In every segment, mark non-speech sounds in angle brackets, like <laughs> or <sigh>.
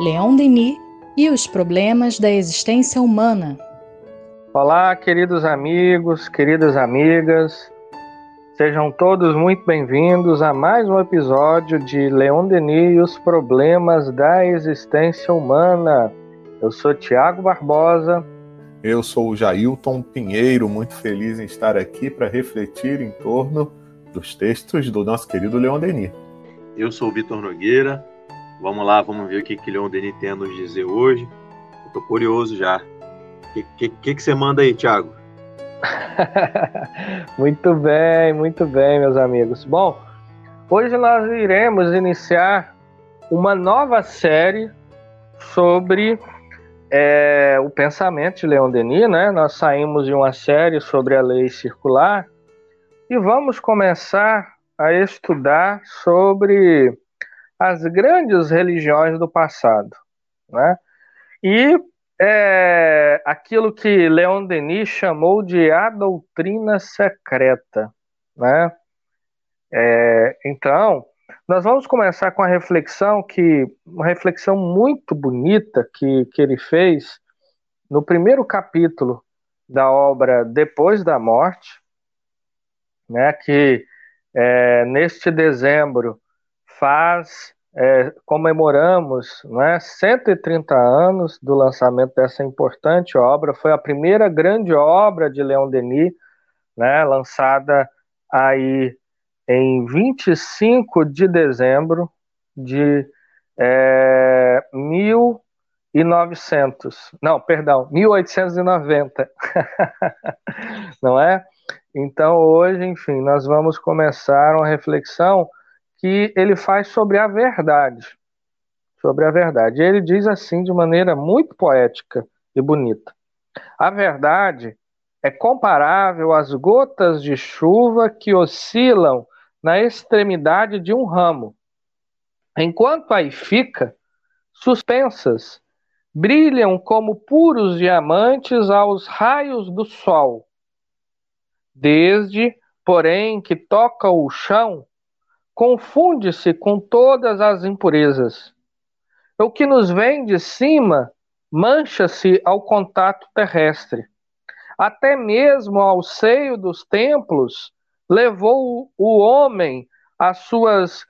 Leon Denis e os problemas da existência humana. Olá, queridos amigos, queridas amigas. Sejam todos muito bem-vindos a mais um episódio de Leon Denis e os problemas da existência humana. Eu sou Tiago Barbosa. Eu sou o Jailton Pinheiro, muito feliz em estar aqui para refletir em torno dos textos do nosso querido Leon Denis. Eu sou o Vitor Nogueira, Vamos lá, vamos ver o que, que Leon Denis tem a nos dizer hoje. Estou curioso já. O que, que, que, você manda aí, Thiago? <laughs> muito bem, muito bem, meus amigos. Bom, hoje nós iremos iniciar uma nova série sobre é, o pensamento de Leon Denis, né? Nós saímos de uma série sobre a lei circular e vamos começar a estudar sobre as grandes religiões do passado. Né? E é, aquilo que Leon Denis chamou de a doutrina secreta. Né? É, então, nós vamos começar com a reflexão que uma reflexão muito bonita que, que ele fez no primeiro capítulo da obra Depois da Morte, né, que é, neste dezembro faz é, comemoramos né, 130 anos do lançamento dessa importante obra. Foi a primeira grande obra de Leon Denis, né, lançada aí em 25 de dezembro de é, 1900. Não, perdão, 1890. <laughs> Não é? Então, hoje, enfim, nós vamos começar uma reflexão que ele faz sobre a verdade. Sobre a verdade. Ele diz assim de maneira muito poética e bonita. A verdade é comparável às gotas de chuva que oscilam na extremidade de um ramo. Enquanto aí fica, suspensas, brilham como puros diamantes aos raios do sol. Desde, porém, que toca o chão, confunde-se com todas as impurezas. O que nos vem de cima mancha-se ao contato terrestre. Até mesmo ao seio dos templos levou o homem às suas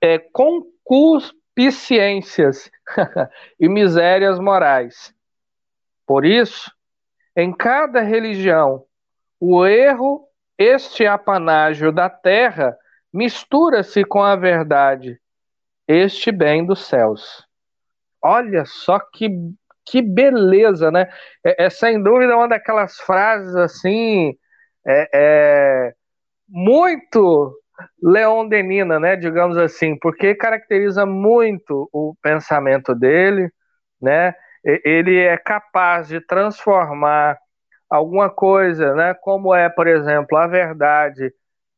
é, concupiscências <laughs> e misérias morais. Por isso, em cada religião, o erro este apanágio da terra mistura-se com a verdade, este bem dos céus. Olha só que, que beleza, né? É, é sem dúvida uma daquelas frases assim, é, é muito leondenina, né? Digamos assim, porque caracteriza muito o pensamento dele, né? Ele é capaz de transformar alguma coisa, né, como é, por exemplo, a verdade,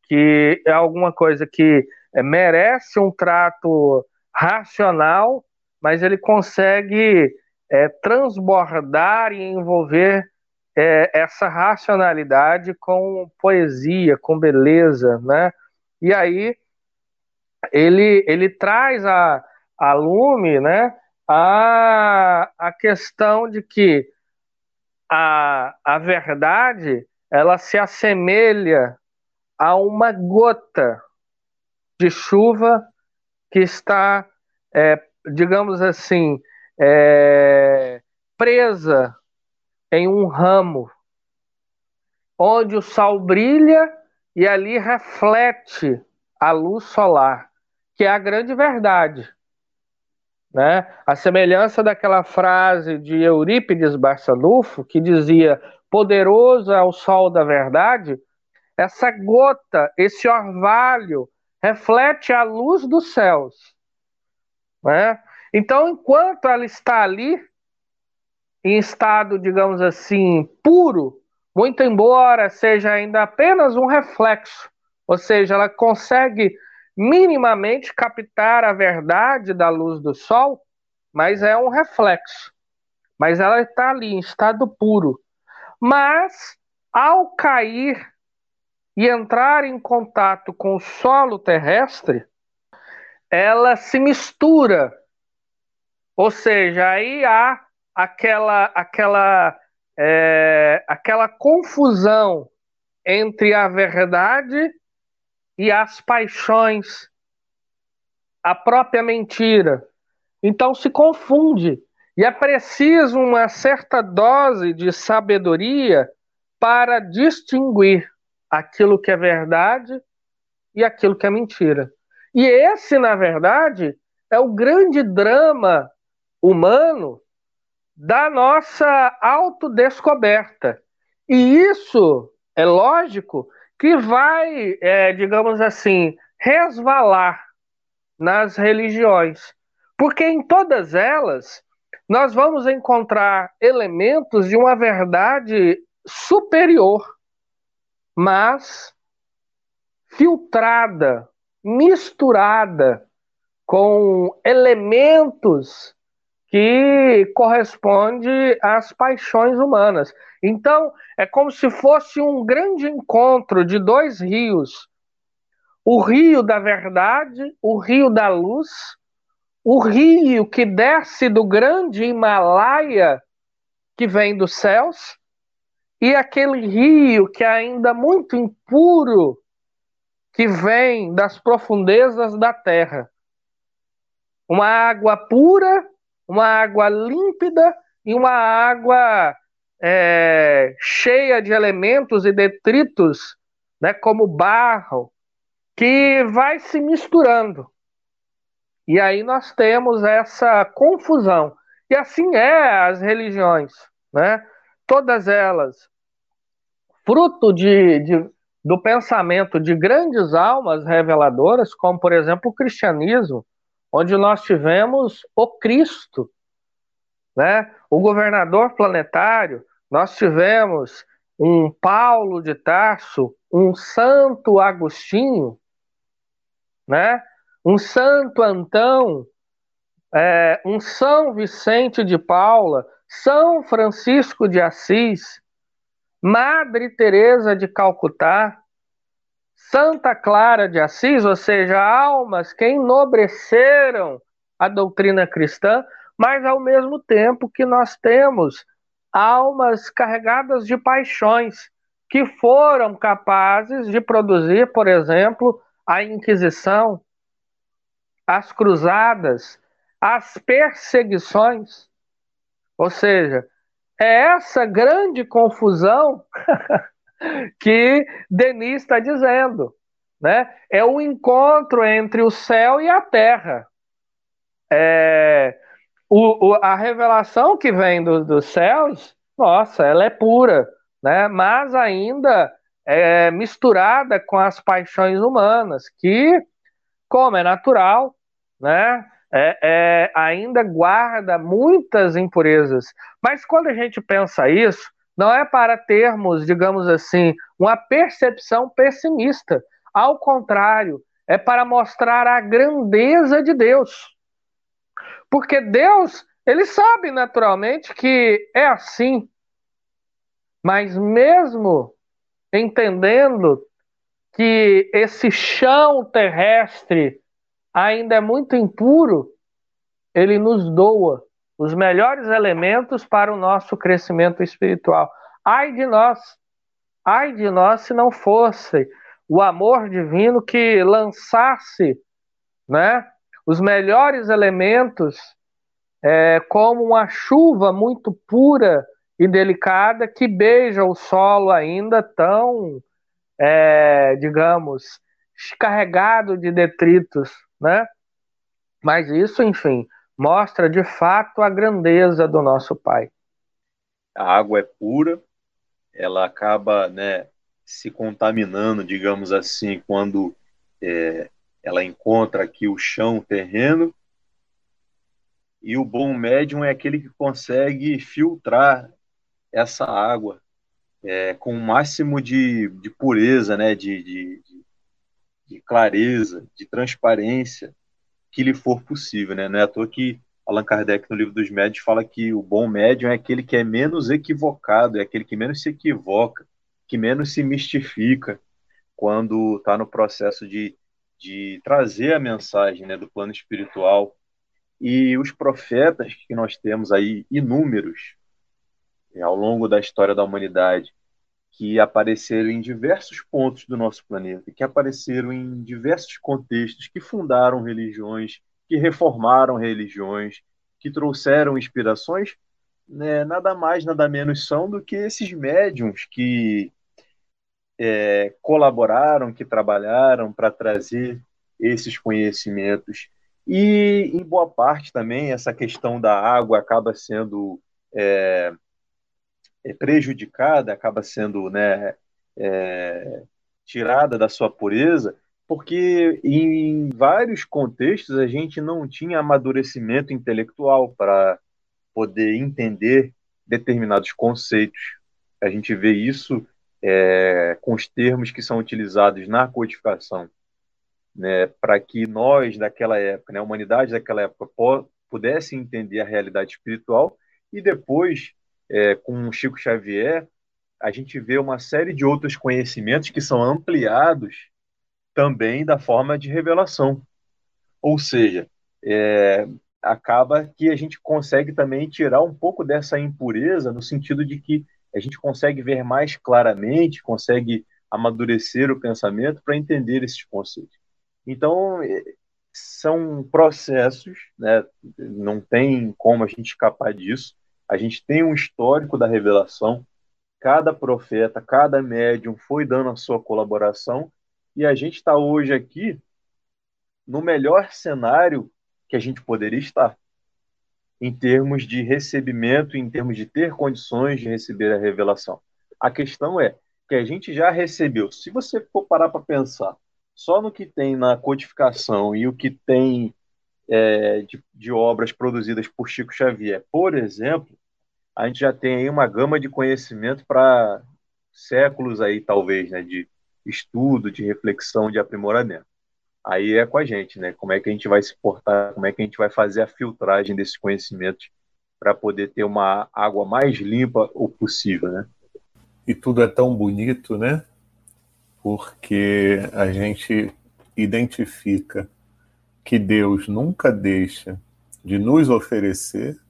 que é alguma coisa que é, merece um trato racional, mas ele consegue é, transbordar e envolver é, essa racionalidade com poesia, com beleza, né? E aí ele, ele traz a, a lume, né, a, a questão de que a, a verdade ela se assemelha a uma gota de chuva que está, é, digamos assim, é, presa em um ramo, onde o sol brilha e ali reflete a luz solar, que é a grande verdade. Né? A semelhança daquela frase de Eurípides Barçanufo, que dizia: Poderoso é o sol da verdade, essa gota, esse orvalho, reflete a luz dos céus. Né? Então, enquanto ela está ali, em estado, digamos assim, puro, muito embora seja ainda apenas um reflexo, ou seja, ela consegue minimamente captar a verdade da luz do sol, mas é um reflexo. Mas ela está ali em estado puro. Mas ao cair e entrar em contato com o solo terrestre, ela se mistura Ou seja, aí há aquela, aquela, é, aquela confusão entre a verdade e as paixões, a própria mentira. Então se confunde. E é preciso uma certa dose de sabedoria para distinguir aquilo que é verdade e aquilo que é mentira. E esse, na verdade, é o grande drama humano da nossa autodescoberta. E isso é lógico que vai, é, digamos assim, resvalar nas religiões. Porque em todas elas nós vamos encontrar elementos de uma verdade superior, mas filtrada, misturada com elementos que corresponde às paixões humanas. Então, é como se fosse um grande encontro de dois rios: o rio da verdade, o rio da luz, o rio que desce do grande Himalaia que vem dos céus, e aquele rio que é ainda muito impuro que vem das profundezas da terra. Uma água pura uma água límpida e uma água é, cheia de elementos e detritos, né, como barro, que vai se misturando. E aí nós temos essa confusão. E assim é as religiões, né? Todas elas, fruto de, de, do pensamento de grandes almas reveladoras, como por exemplo o cristianismo, onde nós tivemos o Cristo, né? o governador planetário, nós tivemos um Paulo de Tarso, um Santo Agostinho, né? um Santo Antão, é, um São Vicente de Paula, São Francisco de Assis, Madre Teresa de Calcutá, Santa Clara de Assis, ou seja, almas que enobreceram a doutrina cristã, mas ao mesmo tempo que nós temos almas carregadas de paixões que foram capazes de produzir, por exemplo, a Inquisição, as cruzadas, as perseguições. Ou seja, é essa grande confusão <laughs> que Denis está dizendo. Né? É o encontro entre o céu e a terra. É, o, o, a revelação que vem do, dos céus, nossa, ela é pura, né? mas ainda é misturada com as paixões humanas, que, como é natural, né? É, é, ainda guarda muitas impurezas. Mas quando a gente pensa isso, não é para termos, digamos assim, uma percepção pessimista. Ao contrário, é para mostrar a grandeza de Deus. Porque Deus, ele sabe naturalmente que é assim. Mas mesmo entendendo que esse chão terrestre ainda é muito impuro, ele nos doa os melhores elementos para o nosso crescimento espiritual. Ai de nós, ai de nós se não fosse o amor divino que lançasse né, os melhores elementos é, como uma chuva muito pura e delicada que beija o solo ainda tão, é, digamos, carregado de detritos, né? Mas isso, enfim, mostra de fato a grandeza do nosso Pai. A água é pura, ela acaba né, se contaminando, digamos assim, quando é, ela encontra aqui o chão, o terreno, e o bom médium é aquele que consegue filtrar essa água é, com o máximo de, de pureza, né, de, de, de clareza, de transparência, que lhe for possível, né? Não é à toa que Allan Kardec, no livro dos médios, fala que o bom médium é aquele que é menos equivocado, é aquele que menos se equivoca, que menos se mistifica quando está no processo de, de trazer a mensagem né, do plano espiritual E os profetas que nós temos aí, inúmeros, ao longo da história da humanidade, que apareceram em diversos pontos do nosso planeta, que apareceram em diversos contextos, que fundaram religiões, que reformaram religiões, que trouxeram inspirações, né, nada mais, nada menos são do que esses médiums que é, colaboraram, que trabalharam para trazer esses conhecimentos. E, em boa parte também, essa questão da água acaba sendo é, prejudicada, acaba sendo né, é, tirada da sua pureza, porque em vários contextos a gente não tinha amadurecimento intelectual para poder entender determinados conceitos. A gente vê isso é, com os termos que são utilizados na codificação né, para que nós daquela época, né, a humanidade daquela época, pudesse entender a realidade espiritual e depois, é, com Chico Xavier, a gente vê uma série de outros conhecimentos que são ampliados também da forma de revelação. Ou seja, é, acaba que a gente consegue também tirar um pouco dessa impureza, no sentido de que a gente consegue ver mais claramente, consegue amadurecer o pensamento para entender esses conceitos. Então, é, são processos, né? não tem como a gente escapar disso. A gente tem um histórico da revelação, cada profeta, cada médium foi dando a sua colaboração, e a gente está hoje aqui no melhor cenário que a gente poderia estar, em termos de recebimento, em termos de ter condições de receber a revelação. A questão é que a gente já recebeu. Se você for parar para pensar, só no que tem na codificação e o que tem é, de, de, obras produzidas por Chico Xavier, por exemplo, a gente já tem aí uma gama de conhecimento para séculos aí, talvez, né, de estudo, de reflexão, de aprimoramento. Aí é com a gente, né? Como é que a gente vai se portar, como é que a gente vai fazer a filtragem desses conhecimentos para poder ter uma água mais limpa o possível, né? E tudo é tão bonito, né? porque a gente identifica que Deus nunca deixa de nos oferecer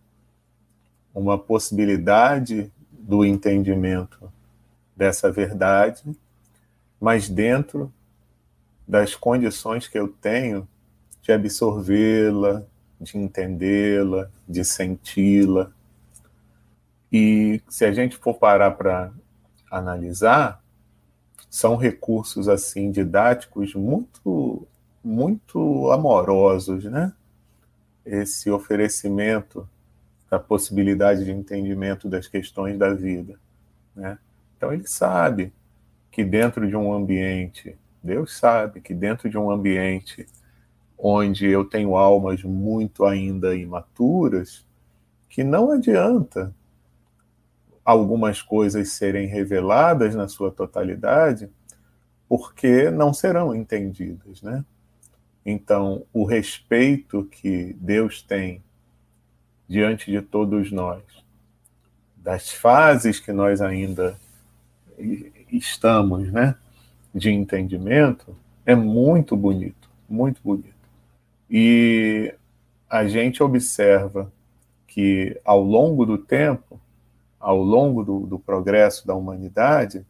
uma possibilidade do entendimento dessa verdade, mas dentro das condições que eu tenho de absorvê-la, de entendê-la, de senti-la. E se a gente for parar para analisar, são recursos assim didáticos muito muito amorosos, né? Esse oferecimento da possibilidade de entendimento das questões da vida, né? Então ele sabe que dentro de um ambiente, Deus sabe que dentro de um ambiente onde eu tenho almas muito ainda imaturas, que não adianta algumas coisas serem reveladas na sua totalidade, porque não serão entendidas, né? Então, o respeito que Deus tem diante de todos nós, das fases que nós ainda estamos, né, de entendimento, é muito bonito, muito bonito. E a gente observa que ao longo do tempo ao longo do, do progresso da humanidade,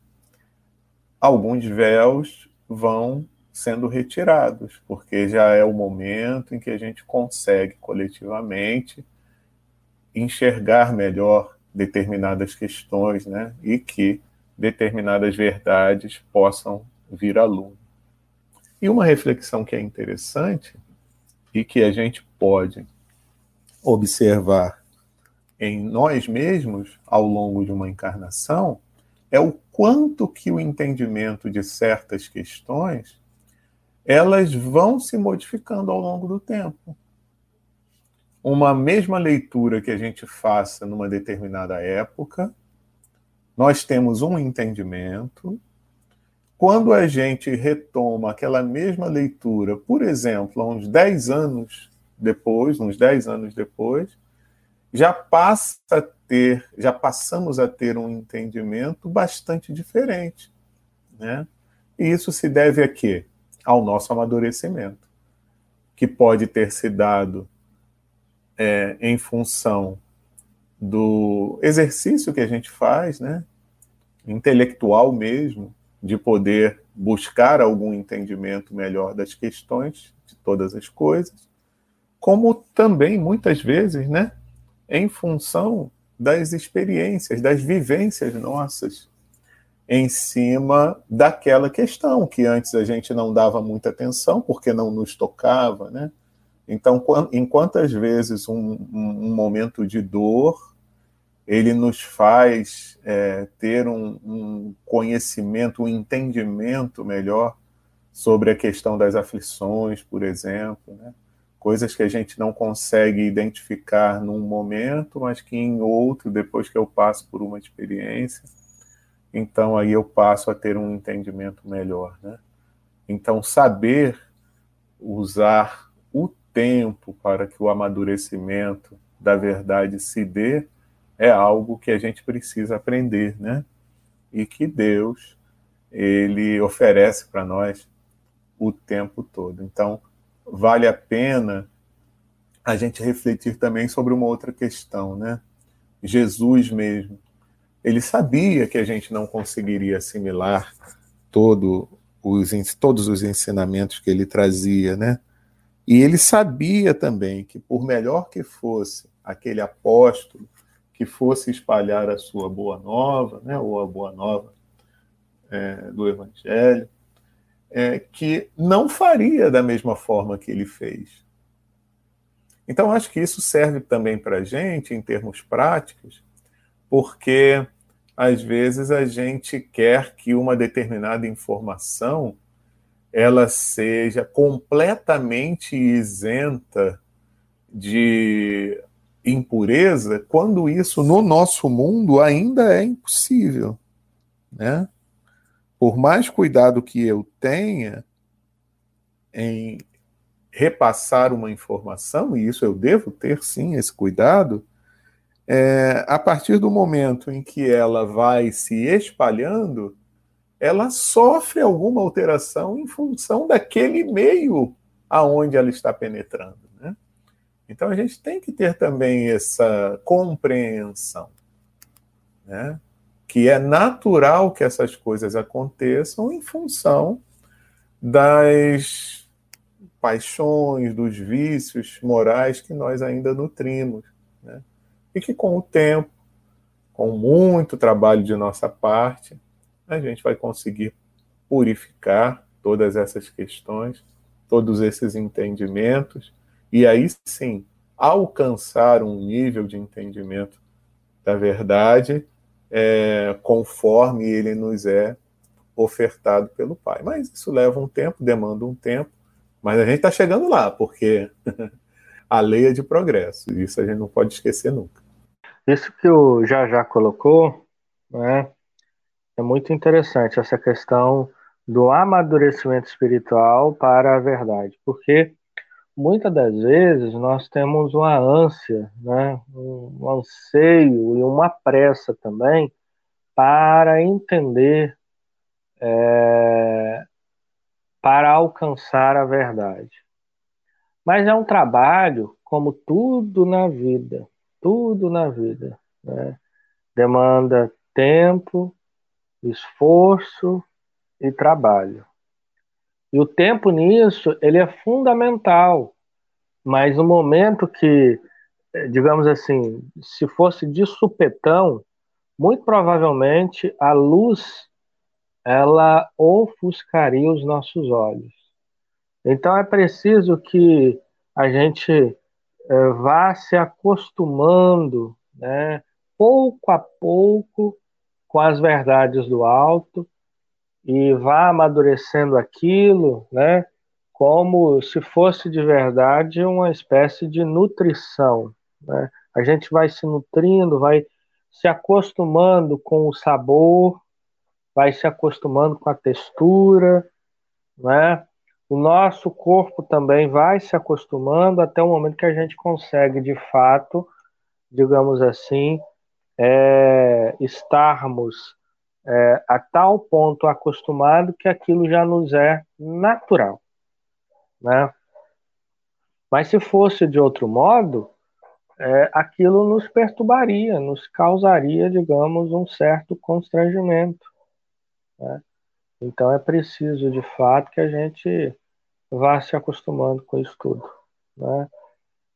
alguns véus vão sendo retirados, porque já é o momento em que a gente consegue coletivamente enxergar melhor determinadas questões, né? E que determinadas verdades possam vir à luz. E uma reflexão que é interessante e que a gente pode observar em nós mesmos ao longo de uma encarnação é o quanto que o entendimento de certas questões elas vão se modificando ao longo do tempo. Uma mesma leitura que a gente faça numa determinada época, nós temos um entendimento. Quando a gente retoma aquela mesma leitura, por exemplo, uns 10 anos depois, uns 10 anos depois, já passa a ter, já passamos a ter um entendimento bastante diferente, né? E isso se deve a quê? Ao nosso amadurecimento, que pode ter se dado é, em função do exercício que a gente faz, né, intelectual mesmo, de poder buscar algum entendimento melhor das questões de todas as coisas, como também muitas vezes, né, em função das experiências, das vivências nossas em cima daquela questão que antes a gente não dava muita atenção porque não nos tocava, né? Então, em quantas vezes um, um, um momento de dor ele nos faz é, ter um, um, conhecimento, um entendimento melhor sobre a questão das aflições, por exemplo, né? coisas que a gente não consegue identificar num momento, mas que em outro, depois que eu passo por uma experiência, então aí eu passo a ter um entendimento melhor, né? Então saber usar o tempo para que o amadurecimento da verdade se dê é algo que a gente precisa aprender, né? E que Deus ele oferece para nós o tempo todo. Então, vale a pena a gente refletir também sobre uma outra questão, né? Jesus mesmo, ele sabia que a gente não conseguiria assimilar todo os, todos os ensinamentos que ele trazia, né? E ele sabia também que, por melhor que fosse aquele apóstolo que fosse espalhar a sua boa nova, né, ou a boa nova é, do Evangelho, é, que não faria da mesma forma que ele fez. Então, acho que isso serve também para a gente, em termos práticos, porque às vezes a gente quer que uma determinada informação ela seja completamente isenta de impureza, quando isso no nosso mundo ainda é impossível, né? Por mais cuidado que eu tenha em repassar uma informação, e isso eu devo ter sim esse cuidado, é, a partir do momento em que ela vai se espalhando, ela sofre alguma alteração em função daquele meio aonde ela está penetrando. Então a gente tem que ter também essa compreensão, né? que é natural que essas coisas aconteçam em função das paixões, dos vícios morais que nós ainda nutrimos. E que com o tempo, com muito trabalho de nossa parte, a gente vai conseguir purificar todas essas questões, todos esses entendimentos e aí sim alcançar um nível de entendimento da verdade é, conforme ele nos é ofertado pelo Pai. Mas isso leva um tempo, demanda um tempo, mas a gente está chegando lá, porque <laughs> a lei é de progresso, isso a gente não pode esquecer nunca. Isso que o Já Já colocou né, é muito interessante, essa questão do amadurecimento espiritual para a verdade, porque muitas das vezes nós temos uma ânsia, né, um anseio e uma pressa também para entender, é, para alcançar a verdade. Mas é um trabalho, como tudo na vida, tudo na vida, né, demanda tempo, esforço e trabalho. E o tempo nisso, ele é fundamental. Mas no momento que, eh, digamos assim, se fosse de supetão, muito provavelmente a luz ela ofuscaria os nossos olhos. Então é preciso que a gente vá se acostumando, né, pouco a pouco, com as verdades do alto, e vá amadurecendo aquilo, né? Como se fosse de verdade uma espécie de nutrição, né? A gente vai se nutrindo, vai se acostumando com o sabor, vai se acostumando com a textura, né? O nosso corpo também vai se acostumando até o momento que a gente consegue, de fato, digamos assim, é, estarmos é, a tal ponto acostumado que aquilo já nos é natural, né? Mas se fosse de outro modo, é, aquilo nos perturbaria, nos causaria, digamos, um certo constrangimento. Né? Então é preciso, de fato, que a gente vá se acostumando com isso tudo. Né?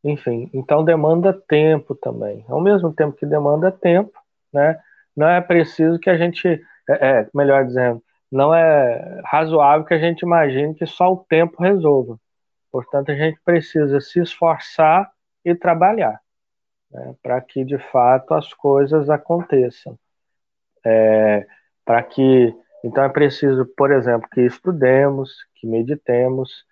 Enfim, então demanda tempo também. Ao mesmo tempo que demanda tempo, né, não é preciso que a gente, é, é, melhor dizendo, não é razoável que a gente imagine que só o tempo resolva. Portanto, a gente precisa se esforçar e trabalhar né, para que de fato as coisas aconteçam. É, para que então é preciso, por exemplo, que estudemos, que meditemos,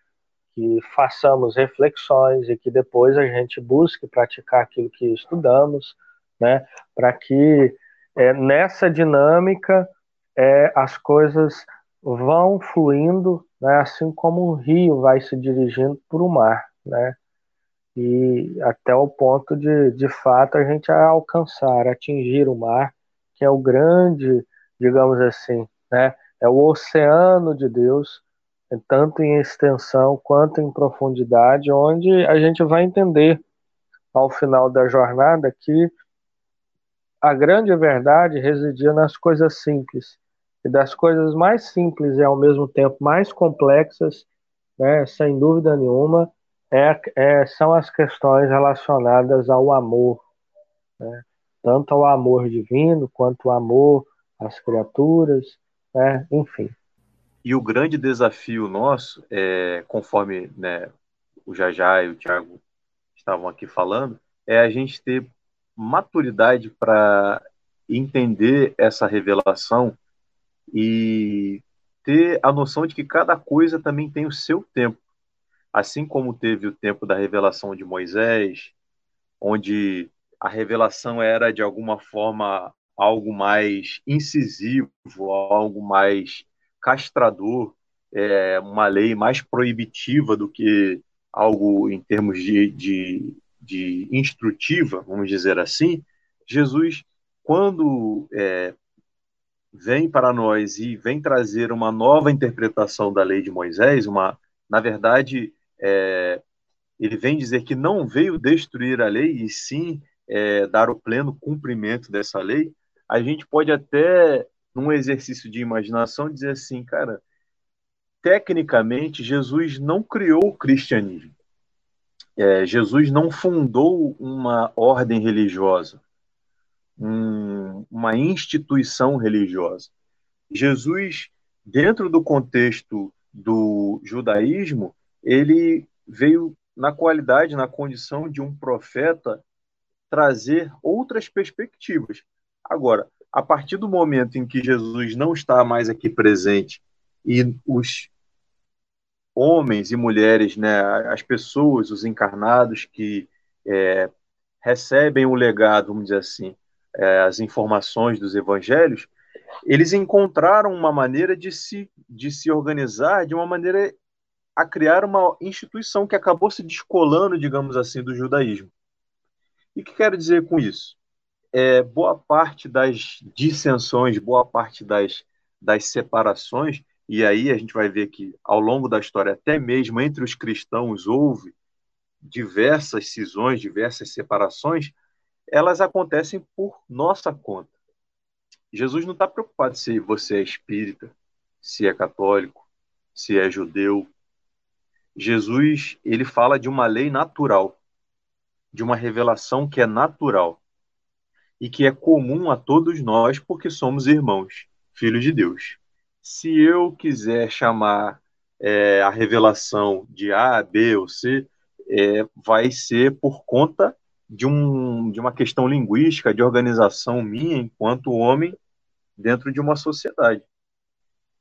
que façamos reflexões e que depois a gente busque praticar aquilo que estudamos, né, para que é, nessa dinâmica é, as coisas vão fluindo, né, assim como um rio vai se dirigindo para o mar, né, e até o ponto de, de fato, a gente alcançar, atingir o mar, que é o grande, digamos assim, né, é o oceano de Deus, tanto em extensão quanto em profundidade, onde a gente vai entender ao final da jornada que a grande verdade residia nas coisas simples. E das coisas mais simples e ao mesmo tempo mais complexas, né, sem dúvida nenhuma, é, é, são as questões relacionadas ao amor. Né? Tanto ao amor divino quanto ao amor às criaturas, né? enfim. E o grande desafio nosso, é, conforme né, o Jajá e o Tiago estavam aqui falando, é a gente ter maturidade para entender essa revelação e ter a noção de que cada coisa também tem o seu tempo. Assim como teve o tempo da revelação de Moisés, onde a revelação era de alguma forma algo mais incisivo, algo mais castrador, é, uma lei mais proibitiva do que algo em termos de, de, de instrutiva, vamos dizer assim, Jesus, quando é, vem para nós e vem trazer uma nova interpretação da lei de Moisés, uma, na verdade, é, ele vem dizer que não veio destruir a lei e sim é, dar o pleno cumprimento dessa lei, a gente pode até num exercício de imaginação, dizer assim, cara, tecnicamente, Jesus não criou o cristianismo. É, Jesus não fundou uma ordem religiosa, um, uma instituição religiosa. Jesus, dentro do contexto do judaísmo, ele veio na qualidade, na condição de um profeta, trazer outras perspectivas. Agora, a partir do momento em que Jesus não está mais aqui presente e os homens e mulheres, né, as pessoas, os encarnados que é, recebem o legado, vamos dizer assim, é, as informações dos evangelhos, eles encontraram uma maneira de se, de se organizar de uma maneira a criar uma instituição que acabou se descolando, digamos assim, do judaísmo. E o que quero dizer com isso? É, boa parte das dissensões, boa parte das, das separações, e aí a gente vai ver que ao longo da história, até mesmo entre os cristãos, houve diversas cisões, diversas separações, elas acontecem por nossa conta. Jesus não está preocupado se você é espírita, se é católico, se é judeu. Jesus ele fala de uma lei natural, de uma revelação que é natural e que é comum a todos nós porque somos irmãos, filhos de Deus. Se eu quiser chamar é, a revelação de A, B ou C, é, vai ser por conta de, um, de uma questão linguística, de organização minha enquanto homem dentro de uma sociedade.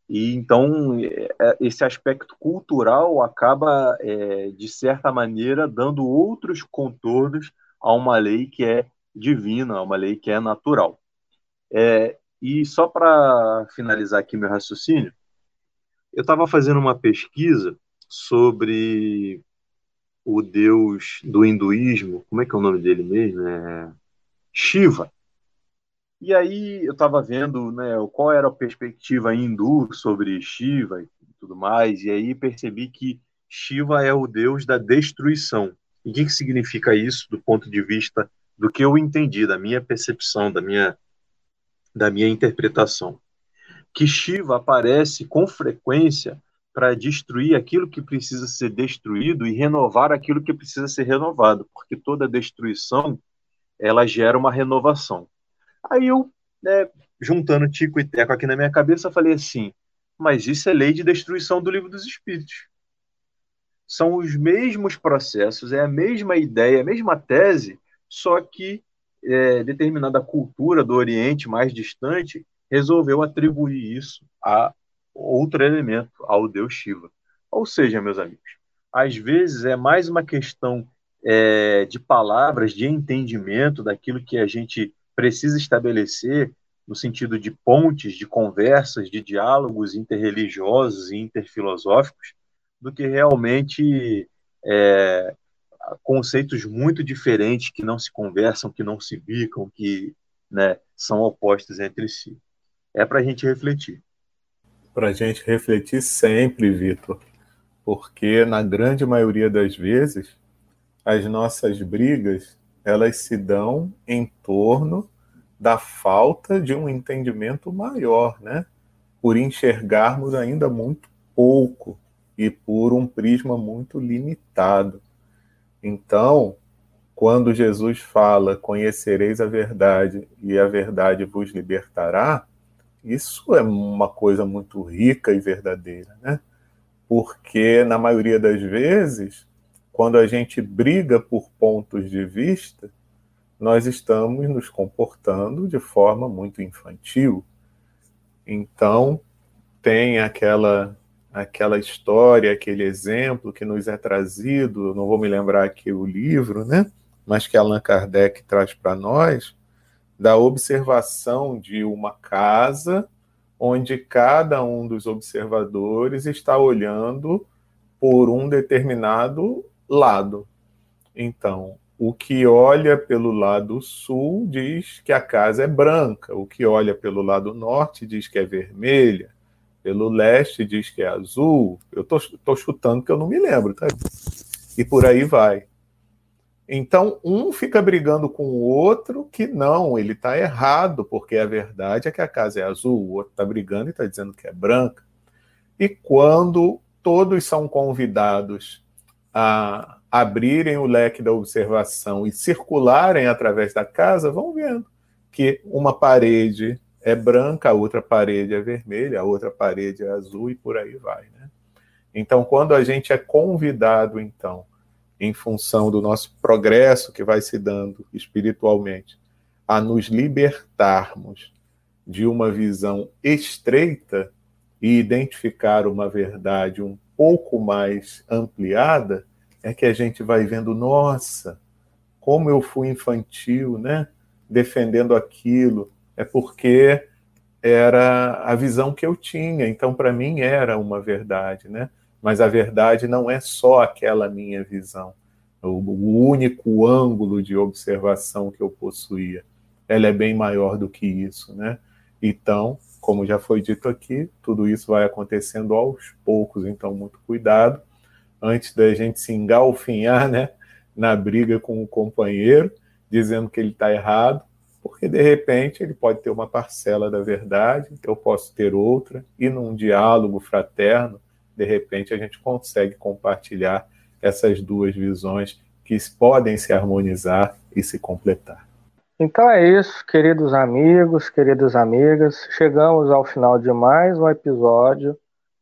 E então é, é, esse aspecto cultural acaba, é, de certa maneira, dando outros contornos a uma lei que é divina, é uma lei que é natural. É, e só para finalizar aqui meu raciocínio, eu estava fazendo uma pesquisa sobre o deus do hinduísmo, como é que é o nome dele mesmo? É Shiva. E aí eu estava vendo né, qual era a perspectiva hindu sobre Shiva e tudo mais, e aí percebi que Shiva é o deus da destruição. E o que, que significa isso do ponto de vista do que eu entendi, da minha percepção, da minha, da minha interpretação? Que Shiva aparece com frequência para destruir aquilo que precisa ser destruído e renovar aquilo que precisa ser renovado, porque toda destruição ela gera uma renovação. Aí eu, né, juntando Tico e Teco aqui na minha cabeça, falei assim: mas isso é lei de destruição do livro dos espíritos. São os mesmos processos, é a mesma ideia, a mesma tese, só que é, determinada cultura do Oriente mais distante resolveu atribuir isso a outro elemento, ao deus Shiva. Ou seja, meus amigos, às vezes é mais uma questão é, de palavras, de entendimento daquilo que a gente precisa estabelecer no sentido de pontes, de conversas, de diálogos interreligiosos e interfilosóficos, do que realmente é, conceitos muito diferentes que não se conversam, que não se bicam, que né, são opostos entre si. É para a gente refletir. Para a gente refletir sempre, Vitor, porque na grande maioria das vezes as nossas brigas elas se dão em torno da falta de um entendimento maior, né? Por enxergarmos ainda muito pouco e por um prisma muito limitado. Então, quando Jesus fala: "Conhecereis a verdade e a verdade vos libertará", isso é uma coisa muito rica e verdadeira, né? Porque na maioria das vezes, quando a gente briga por pontos de vista, nós estamos nos comportando de forma muito infantil. Então, tem aquela aquela história, aquele exemplo que nos é trazido, não vou me lembrar aqui o livro, né? Mas que Allan Kardec traz para nós, da observação de uma casa onde cada um dos observadores está olhando por um determinado lado. Então, o que olha pelo lado sul diz que a casa é branca, o que olha pelo lado norte diz que é vermelha, pelo leste diz que é azul. Eu estou chutando que eu não me lembro, tá? E por aí vai. Então, um fica brigando com o outro que não, ele está errado, porque a verdade é que a casa é azul, o outro está brigando e está dizendo que é branca. E quando todos são convidados a abrirem o leque da observação e circularem através da casa, vão vendo que uma parede é branca, a outra parede é vermelha, a outra parede é azul e por aí vai. Né? Então, quando a gente é convidado, então, em função do nosso progresso que vai se dando espiritualmente, a nos libertarmos de uma visão estreita e identificar uma verdade um pouco mais ampliada, é que a gente vai vendo, nossa, como eu fui infantil, né? Defendendo aquilo. É porque era a visão que eu tinha, então para mim era uma verdade, né? Mas a verdade não é só aquela minha visão, o único ângulo de observação que eu possuía. Ela é bem maior do que isso, né? Então, como já foi dito aqui, tudo isso vai acontecendo aos poucos, então muito cuidado antes da gente se engalfinhar né, na briga com o companheiro, dizendo que ele está errado, porque de repente ele pode ter uma parcela da verdade, eu posso ter outra, e num diálogo fraterno, de repente a gente consegue compartilhar essas duas visões que podem se harmonizar e se completar. Então é isso, queridos amigos, queridas amigas. Chegamos ao final de mais um episódio.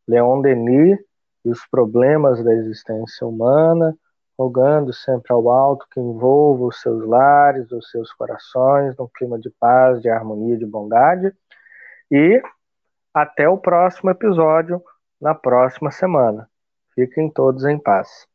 Leon Denis e os problemas da existência humana, rogando sempre ao alto que envolva os seus lares, os seus corações, num clima de paz, de harmonia, de bondade. E até o próximo episódio, na próxima semana. Fiquem todos em paz.